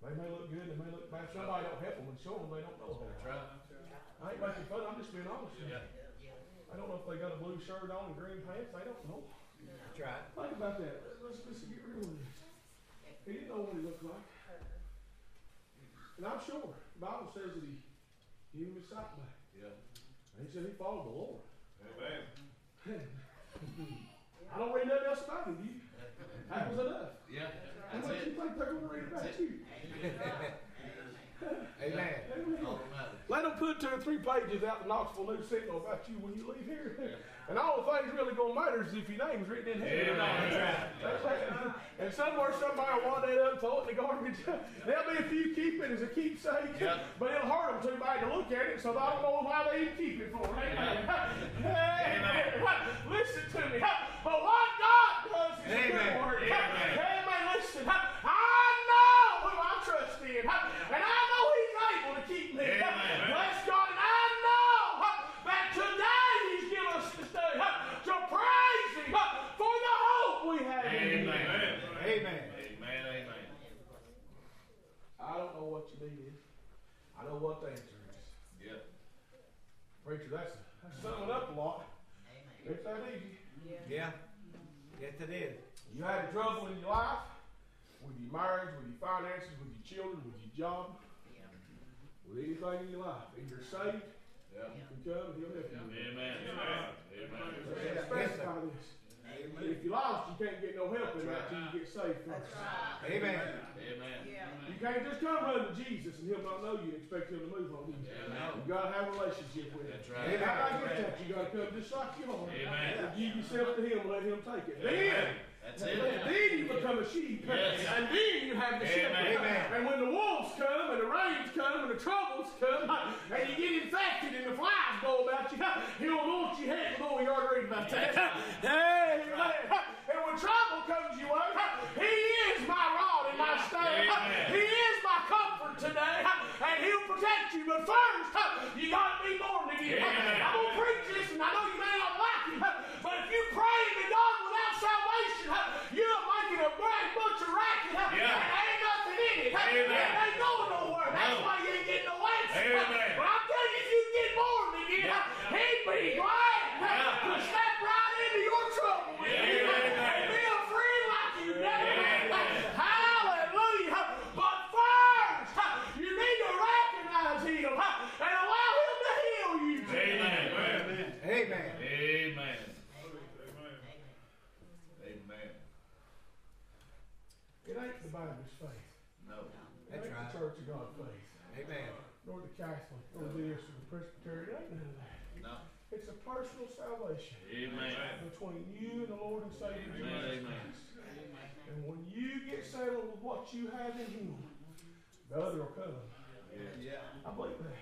They may look good, they may look bad. Somebody don't help them and show them they don't know a whole That's right. I ain't making fun. I'm just being honest with you. Yeah. I don't know if they got a blue shirt on and green pants. I don't know. That's right. Think about that. Let's, let's get real with this. He didn't know what he looked like. And I'm sure the Bible says that he gave him his sight back. Yeah. And he said he followed the Lord. Amen. I don't read nothing else about him, do you? That was enough. Yeah. How That's much you it. think they're gonna read about you? Amen. Amen. All that matters. Let them put two or three pages out the Knoxville News Sentinel about you when you leave here. And all the things really gonna matter is if your name's written in here. Amen. That's right. And somewhere somebody will want that up, throw it in the garbage. There'll be a few keep it as a keepsake, Yep. but it'll hurt them too bad to look at it, so they don't know why they even keep it for. Amen. Amen. Listen to me. But what God does is Amen. good work. Amen. Amen. Listen, I know who I trust in, and I know He's able to keep me. Amen. Bless God, and I know that today He's given us this day to praise Him for the hope we have in Him. Amen. Amen. Amen. Amen. I don't know what your need is. I know what the answer is. Yeah. Preacher, that's, that's summing up a lot. It's that easy. Yeah. Yes, it is. You had a trouble in your life, with your marriage, with your finances, with your children, with your job, with anything in your life. If you're saved, Yeah. you can come and he'll help you. Amen. Amen. Amen. Let's specify this. If you're lost, you can't get no help in that till you get saved first. Amen. Amen. Yeah. You can't just come running to Jesus and he'll not know you and expect him to move on you. Amen. You gotta have a relationship with him. That's right. And how I get that? You gotta come just like you are. Amen. And give yourself to him and let him take it. Amen. Then, That's then it. you become a sheep. Yes. And then you have the shepherd. Amen. And when the wolves come and the rains come and the troubles come and you get infected and the flies go about you, he'll want you head to go. We already read about that. Amen. And when trouble comes your way, he is my rod and my staff. He is my comfort today. And he'll protect you. But first, you gotta be born again. Amen. I'm gonna preach this and I know you may not like it, but if you pray to God without salvation, you're making a great bunch of racket. Yeah. And ain't nothing in it. Amen. It ain't going nowhere. That's No. why you ain't getting no answer. Amen. But I'm telling you, if you get born again, Yeah. he'd be glad Yeah. to step right into your trouble with you Amen. and be a friend like you never Amen. had. Hallelujah. But first, you need to recognize him and allow him to heal you. Amen. Amen. Amen. Amen. It ain't the Baptist faith. No. It That's ain't right. the Church of God faith. Amen. Nor the Catholic, nor this, or the Presbyterian. It ain't none of that. No. It's a personal salvation Amen. between you and the Lord and Savior Jesus Amen. Christ. And when you get settled with what you have in Him, the other will come. Yeah. I believe that.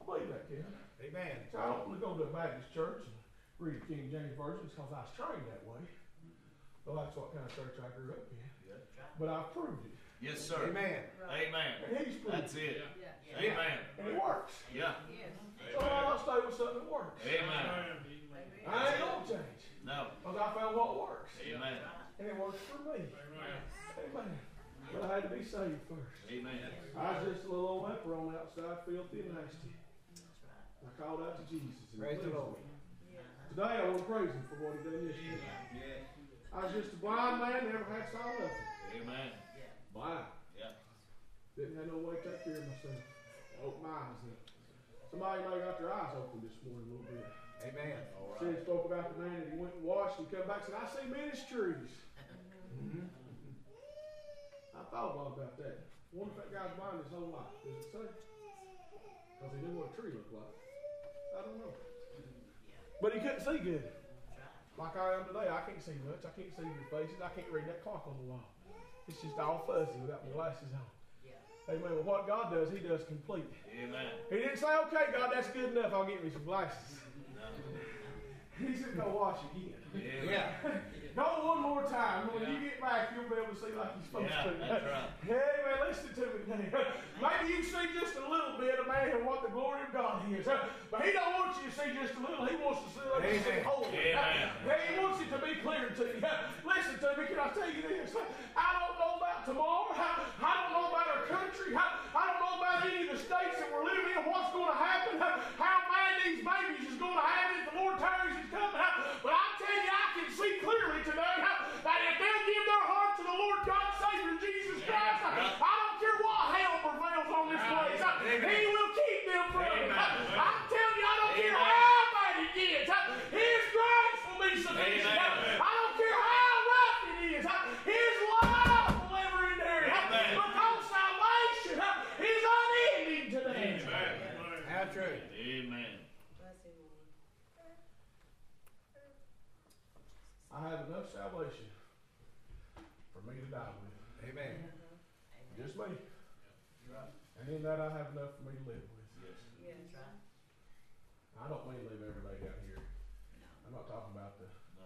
I believe that, Kevin. Amen. So I don't want to go to a Baptist church and read the King James Version because I was trained that way. Well, that's what kind of church I grew up in. But I've proved it. Yes, sir. Amen. Amen. And He's proved That's it. it. Amen. And it works. Yeah. Yes. So I'll stay with something that works. Amen. I ain't gonna change. No. Because I found what works. Amen. And it works for me. Amen. But I had to be saved first. Amen. I was just a little old leper on the outside, filthy and nasty. I called out to Jesus. and Praise the Lord. me. Today I want to praise him for what he done yesterday. I was just a blind man, never had saw nothing. Amen. Blind. Yeah. Didn't have no way to take care of myself. Open my eyes up. Somebody may got their eyes open this morning a little bit. Amen. Said he spoke about the man that he went and washed and come back and said, I see ministries. Mm-hmm. I thought a lot about that. Wonder if that guy's blind his whole life. Does it say? Because he knew what a tree looked like. I don't know. But he couldn't see good. Like I am today, I can't see much. I can't see your faces. I can't read that clock on the wall. It's just all fuzzy without my glasses on. Amen. Well, what God does, He does complete. Amen. He didn't say, okay, God, that's good enough. I'll get me some glasses. No. He said, go wash again. Amen. Yeah. Go one more time. When you get back, you'll be able to see like you're supposed Yeah, to. that's right. Hey, man, listen to me today. Maybe you see just a little bit of man and what the glory of God is. But he don't want you to see just a little. He wants to see like you see Amen. whole. Amen. Yeah, he wants it to be clear to you. Listen to me. Can I tell you this? I don't know about tomorrow. I, I don't know about our country. I, I don't know about any of the states that we're living in. What's going to happen? How bad these babies is going to have it if the Lord tarries is coming. But I tell you, I can see clearly today that if they'll give their heart to the Lord God Savior Jesus Christ, I don't care what hell prevails on this place. He will keep them from it. I'm telling you, I don't care Amen. how bad it gets. His grace will be sufficient. Amen. I don't care how rough it is. His love will ever endure. Amen. Because salvation is unending today. Amen. How true. Amen. Bless him, Lord. I have enough salvation for me to die with. Amen. Just me. And in that I have enough for me to live with. Yes, right. I don't mean live every day down here. No. I'm not talking about the, No.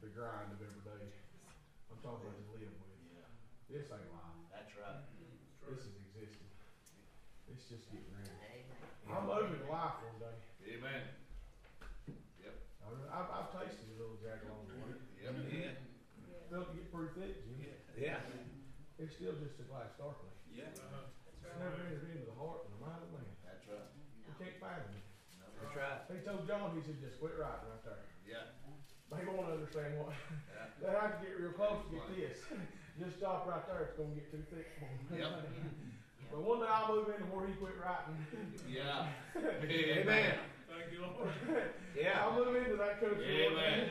the grind of every day. I'm talking about to live with. Yeah. This ain't life. That's right. Mm-hmm. This is existing. It's just getting ready. Amen. I'm moving to life one day. Amen. Yep. I- I've, I've tasted a little jack along the way. Yep. Yeah. Still get pretty thick, Jim. Yeah. It's still just a glass darkly. Yeah. It's never entered into the heart and the mind of man. That's right. You can't fathom it. That's right. He told he said, just quit writing right there. Yeah. They won't understand what. Yeah. They have to get real close to get this. Just stop right there. It's gonna get too thick for them. Yep. But one day I'll move into where he quit writing. Yeah. Amen. Thank you, Lord. Yeah. I'll move into that country. Amen.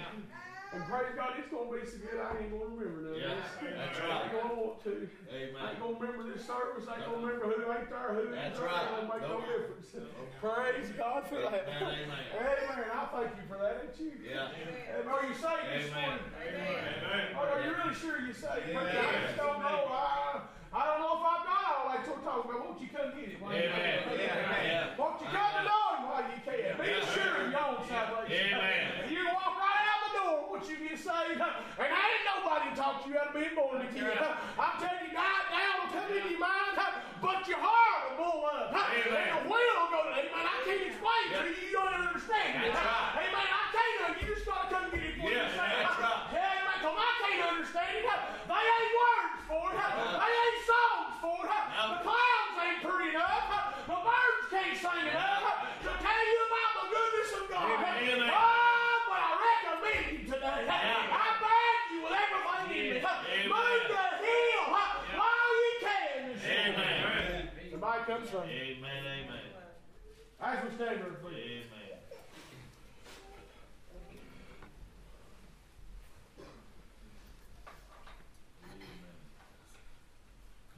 And praise God, it's gonna be so good. I ain't gonna remember none of Yeah, this. that's I ain't right. gonna want to. I ain't gonna remember this service. I ain't gonna remember who ain't there, who That's ain't there. right. It don't make no Nope. difference. Praise God for that. Amen, amen. Amen. I thank you for that, ain't you? Yeah. And are you saved this Amen. morning? Amen. Or are you really sure you're saved? Amen. I just don't know. I, I don't know if I've got all that you're talking about. Won't you come get it? while you Amen. can? Yeah. Won't you come to know him while you can? Be Yeah. sure of your own salvation. Amen. You walk right out the door once you get saved. And I ain't nobody taught you how to be born again. I'm telling you, God now come into your mind, but your heart will blow up. And the will go to Amen. I can't explain to you. You don't understand. That's right. Amen. I can't. You just gotta come get it for Yeah, yourself. that's right. Yeah, amen. 'Cause I can't understand it. They ain't words for it. They ain't songs for it. No. The clouds ain't pretty enough. The birds can't sing enough to tell you about the goodness of God. Amen. Oh, but I recommend you today. I beg you with everything in me. Amen. Move the hill while you can. Amen. Somebody comes from. Amen. Amen. As we stand there, please. Amen.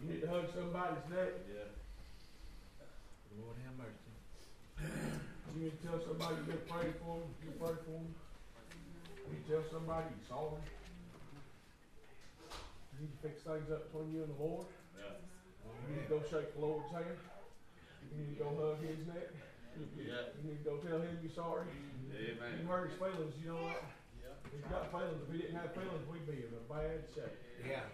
You need to hug somebody's neck. Yeah. Lord have mercy. You need to tell somebody you're going to pray for them. You pray for them. You need to tell somebody you're sorry. You need to fix things up between you and the Lord. Yeah. You need to go shake the Lord's hand. You need to go hug his neck. Yeah. You need to go tell him you're sorry. Amen. You Amen. hurt his feelings, you know what? Yeah. He's got feelings. If he didn't have feelings, we'd be in a bad shape. Yeah.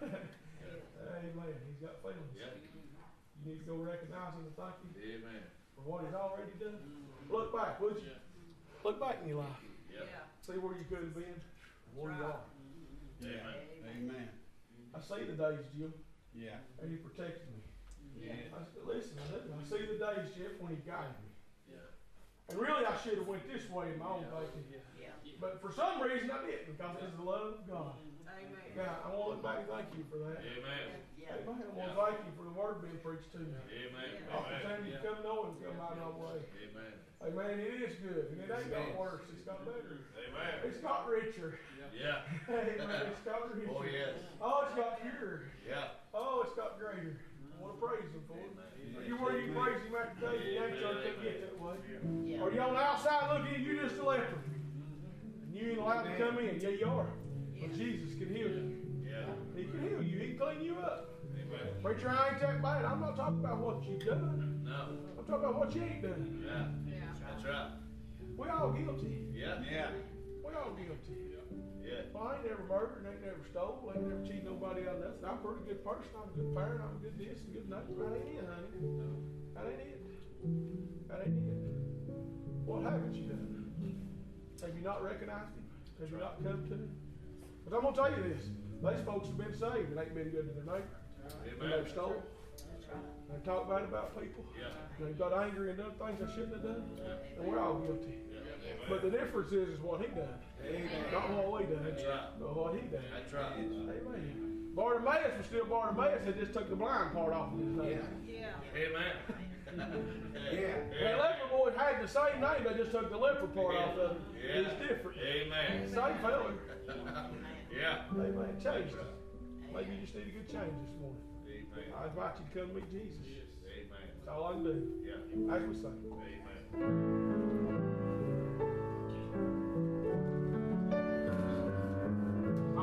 Amen. He's got feelings. Yeah. You need to go recognize him and thank him Amen. for what he's already done. Look back, would you? Look back in your life. Yeah. See where you could have been, and where you are. Amen. Amen. I see the days, Jim, Yeah. and he protected me. Yeah. I said, listen, I, do. I see the days, Jeff, when he guided me. Yeah. And really, I should have went this way in my own thinking. Yeah. But for some reason, I didn't, because it's the love of God. Amen. God, I want to look back and thank you for that. Amen. Yeah. Amen. I want to thank you for the word being preached to me. Amen. Opportunity to come know him, come out of way. Amen. Amen. It is good, and it ain't got worse. It's got better. Amen. It's got richer. Yeah. Amen. It's got oh, richer. Oh, yes. Oh, it's got purer. Yeah. Oh, it's got greater. I want to praise him for it. Amen. You where you praise him after day, you ain't church can get that way. Yeah. Or you on the outside looking, you just a leper. And you ain't allowed to come in. Yeah, you are. But Jesus can heal you. Yeah. He can heal you. He can clean you up. Amen. Preacher, I ain't that bad. I'm not talking about what you've done. No. I'm talking about what you ain't done. Yeah. Yeah. That's right. We all guilty. Yeah. Yeah. We we all guilty. Yeah. Well, I ain't never murdered, I ain't never stole, ain't never cheated nobody out of nothing. I'm a pretty good person, I'm a good parent, I'm a good this and good that. That ain't it, honey. That ain't it. That ain't it. What haven't you done? Have you not recognized him? Have you not come to him? But I'm gonna tell you this, these folks have been saved and ain't been good to their neighbor. And they've stole. They talk bad about people. Yeah. They got angry and done things they shouldn't have done. And we're all guilty. But the difference is, is what he done. Not what we done, That's right. but what he done. That's right. Amen. Bartimaeus was still Bartimaeus, they just took the blind part off of his name. Yeah. Amen. Yeah. The leper boy had the same name, they just took the leper part off of it. Yeah. It's different. Amen. Same fella. Yeah. Amen. Changed it. Maybe you just need a good change this morning. Amen. I invite you to come meet Jesus. Amen. That's all I can do. Yeah. As we say. Amen.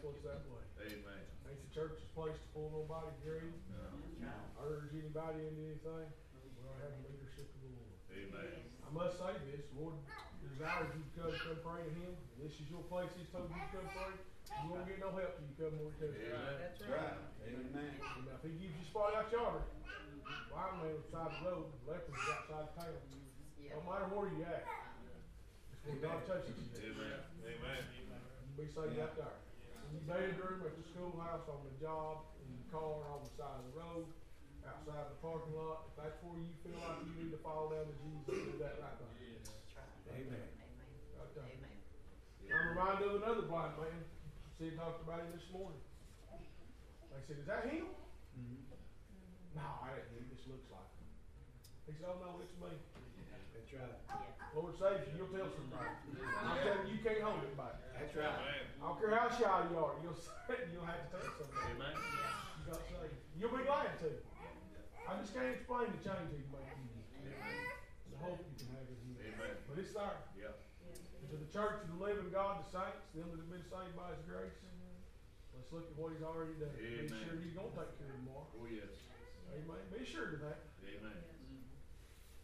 Life looks that way. Amen. Ain't the church's place to pull nobody green, No. urge anybody into anything. We don't have the leadership of the Lord. Amen. I must say this, Lord desires you to come, come pray to him. This is your place, he's told you to come pray. You won't get no help till you come more to him. Amen. That's right. Amen. And if he gives you a spot out yonder, blind man beside the road, lepers outside the town. No matter where you at, it's where God touches you. Amen. Amen. You be saved out there. In your bedroom, at the schoolhouse, on the job, in the car, on the side of the road, outside the parking lot. If that's where you feel like you need to fall down to Jesus, do that right there. Amen. Right there. I'm reminded of another blind man. Sid talked about him this morning. They said, "Is that him?" Mm-hmm. No, I didn't. He just looks like him. He said, "Oh no, it's me." That's right. Lord saves you. You'll tell somebody. I'm telling you, you can't hold it back. That's right. Amen. I don't care how shy you are. You'll say, you'll have to tell somebody. Amen. You got saved. You'll be glad to. I just can't explain the change he can make in you. The hope you can have in you. Amen. But it's there. Yeah. To the church of the living God, the saints, them that have been saved by His grace. Mm-hmm. Let's look at what He's already done. Amen. Be sure He's gonna take care of tomorrow. Oh, yes. Amen. Be sure of that. Amen.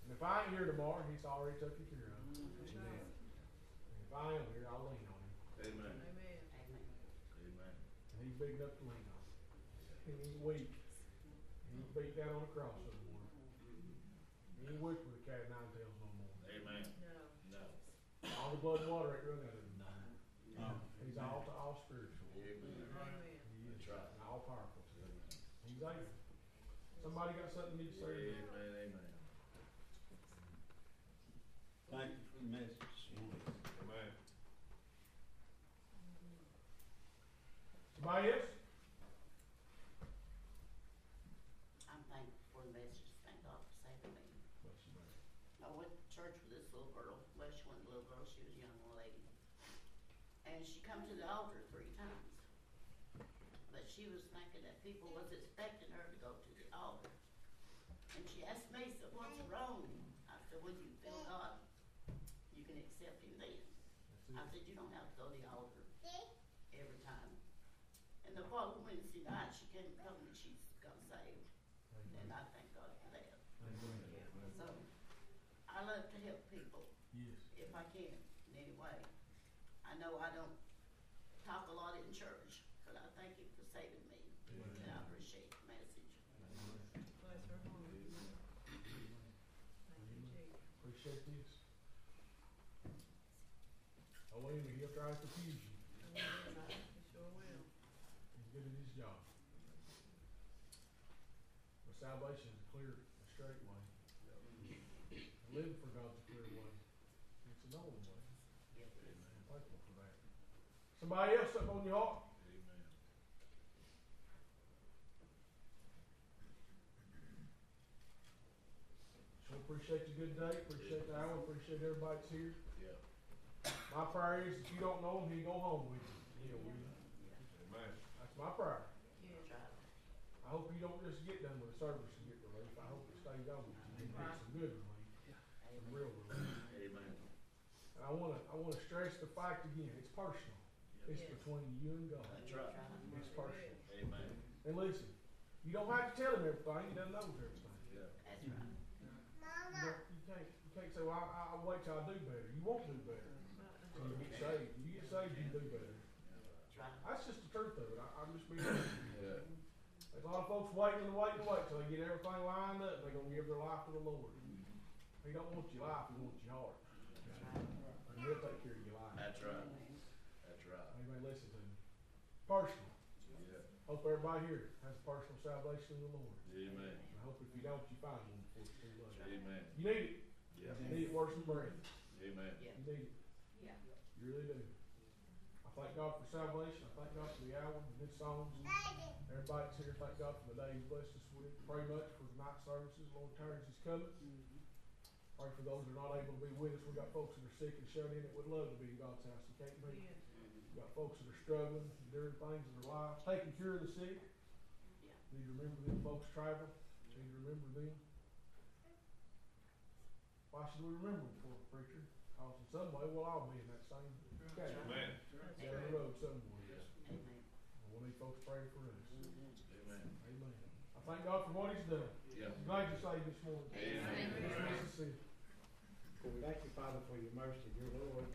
And if I ain't here tomorrow, He's already took you care of. Amen. And if I am here, I'll lean on Him. Amen. Amen. Amen. And He's big enough to lean on. He ain't weak. He ain't beat down on the cross no more. He ain't whipped with a cat of nine tails no more. Amen. No. no. All the blood and water ain't run out of him. No. He's all to all spiritual. Amen. Amen. He is right. all powerful. He's able. Somebody got something to say? Amen, amen. Thank you for the message this morning. Amen. Somebody else? I'm thankful for the message, thank God for saving me. I went to church with this little girl, well, she wasn't a little girl, she was a young lady. And she come to the altar three times. But she was thinking that people was expecting her to go to the altar. And she asked me, so what's wrong? I said, when you feel God, you can accept him then. I said, you don't have to go to the altar every time. And the following Wednesday night, she came and told me she's got saved, and I thank God for that. So, I love to help people Yes. if I can, in any way. I know I don't talk a lot in church, but I thank you for saving me, and I appreciate the message. Bless her heart. Thank you, Jesus. Appreciate this. Oh, wait a minute, he'll try to confuse you. Amen. You sure. He's good at his job. But salvation is a clear, a straight way. And Living for God's a clear way. It's a knowing way. Yep. I'm thankful for that. Somebody else something on your heart? Amen. Appreciate the good day, appreciate the hour, appreciate everybody's here. Yeah. My prayer is if you don't know him, he'll go home with you. He'll with you. Amen. That's my prayer. Yes. Try. I hope you don't just get done with the service and get relief. I hope it stays on with you. You get some good relief, some real relief. Amen. And I wanna, I wanna stress the fact again, it's personal. It's Yes. between you and God. That's right. It's personal. Amen. And listen, you don't have to tell him everything. He doesn't know everything. Yeah. That's right. You, don't, you can't, you can't say, well, I, I'll wait till I do better. You won't do better. Till you get saved. When you get saved, you do better. That's just the truth of it. I, I'm just being honest. Yeah. There's a lot of folks waiting and waiting and waiting till they get everything lined up. They're gonna give their life to the Lord. He don't want your life, he wants your heart. That's right. And he'll take care of your life. That's right. That's right. Anybody listen to me? Personal. Yeah. Hope everybody here has personal salvation in the Lord. Amen. I hope if you don't, you find one before it's too late. Amen. You need it. Yeah. You need it worse than breath. Amen. Yeah. You need it. Yeah. Really do. I thank God for salvation. I thank God for the hour, the good songs. Everybody that's here, thank God for the day He's blessed us with. Pray much for the night services. Lord turns is coming. Pray for those that are not able to be with us. We got folks that are sick and shut in that would love to be in God's house and can't be. Yes. We got folks that are struggling, enduring things in their lives, taking care of the sick. Yeah. Need to remember them folks travel. Need to remember them. Why should we remember them for, preacher? Because in some way we'll all be in that same category. Amen. Down the road somewhere. Amen. And we need folks praying for us. Amen. Amen. I thank God for what He's done. Yeah. I'm glad you saved this morning. Amen. This Mississippi. Thank you, Father, for your mercy, dear Lord.